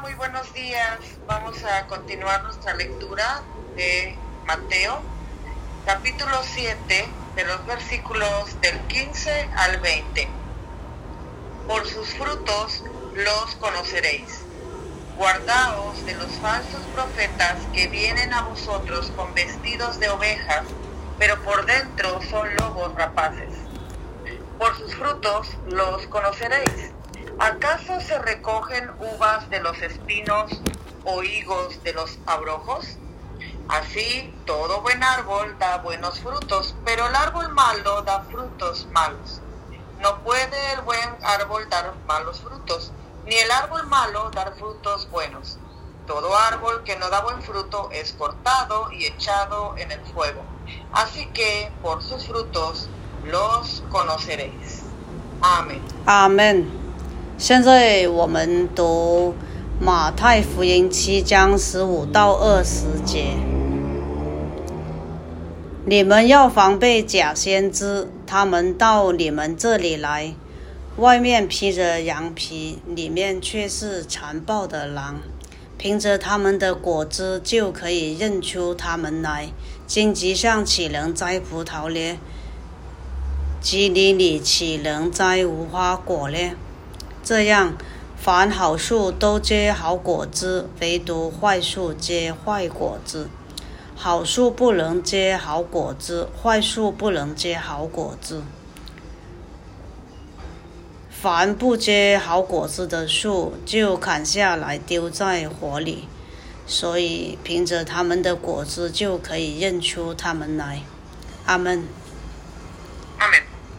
muy buenos días. Vamos a continuar nuestra lectura de Mateo, capítulo 7, de los versículos del 15 al 20. Por sus frutos los conoceréis. Guardaos de los falsos profetas que vienen a vosotros con vestidos de ovejas, pero por dentro son lobos rapaces. Por sus frutos los conoceréis. ¿Acaso se recogen uvas de los espinos o higos de los abrojos? Así, todo buen árbol da buenos frutos, pero el árbol malo da frutos malos. No puede el buen árbol dar malos frutos, ni el árbol malo dar frutos buenos. Todo árbol que no da buen fruto es cortado y echado en el fuego. Así que por sus frutos los conoceréis. Amén. Amén. 现在我们读马太福音七章十五到二十节。你们要防备假先知，他们到你们这里来，外面披着羊皮，里面却是残暴的狼。凭着他们的果子就可以认出他们来。荆棘上岂能摘葡萄呢？基里里岂能摘无花果呢？这样，凡好树都结好果子，唯独坏树结坏果子。好树不能结好果子，坏树不能结好果子。凡不结好果子的树，就砍下来丢在火里。所以，凭着他们的果子就可以认出他们来。阿门。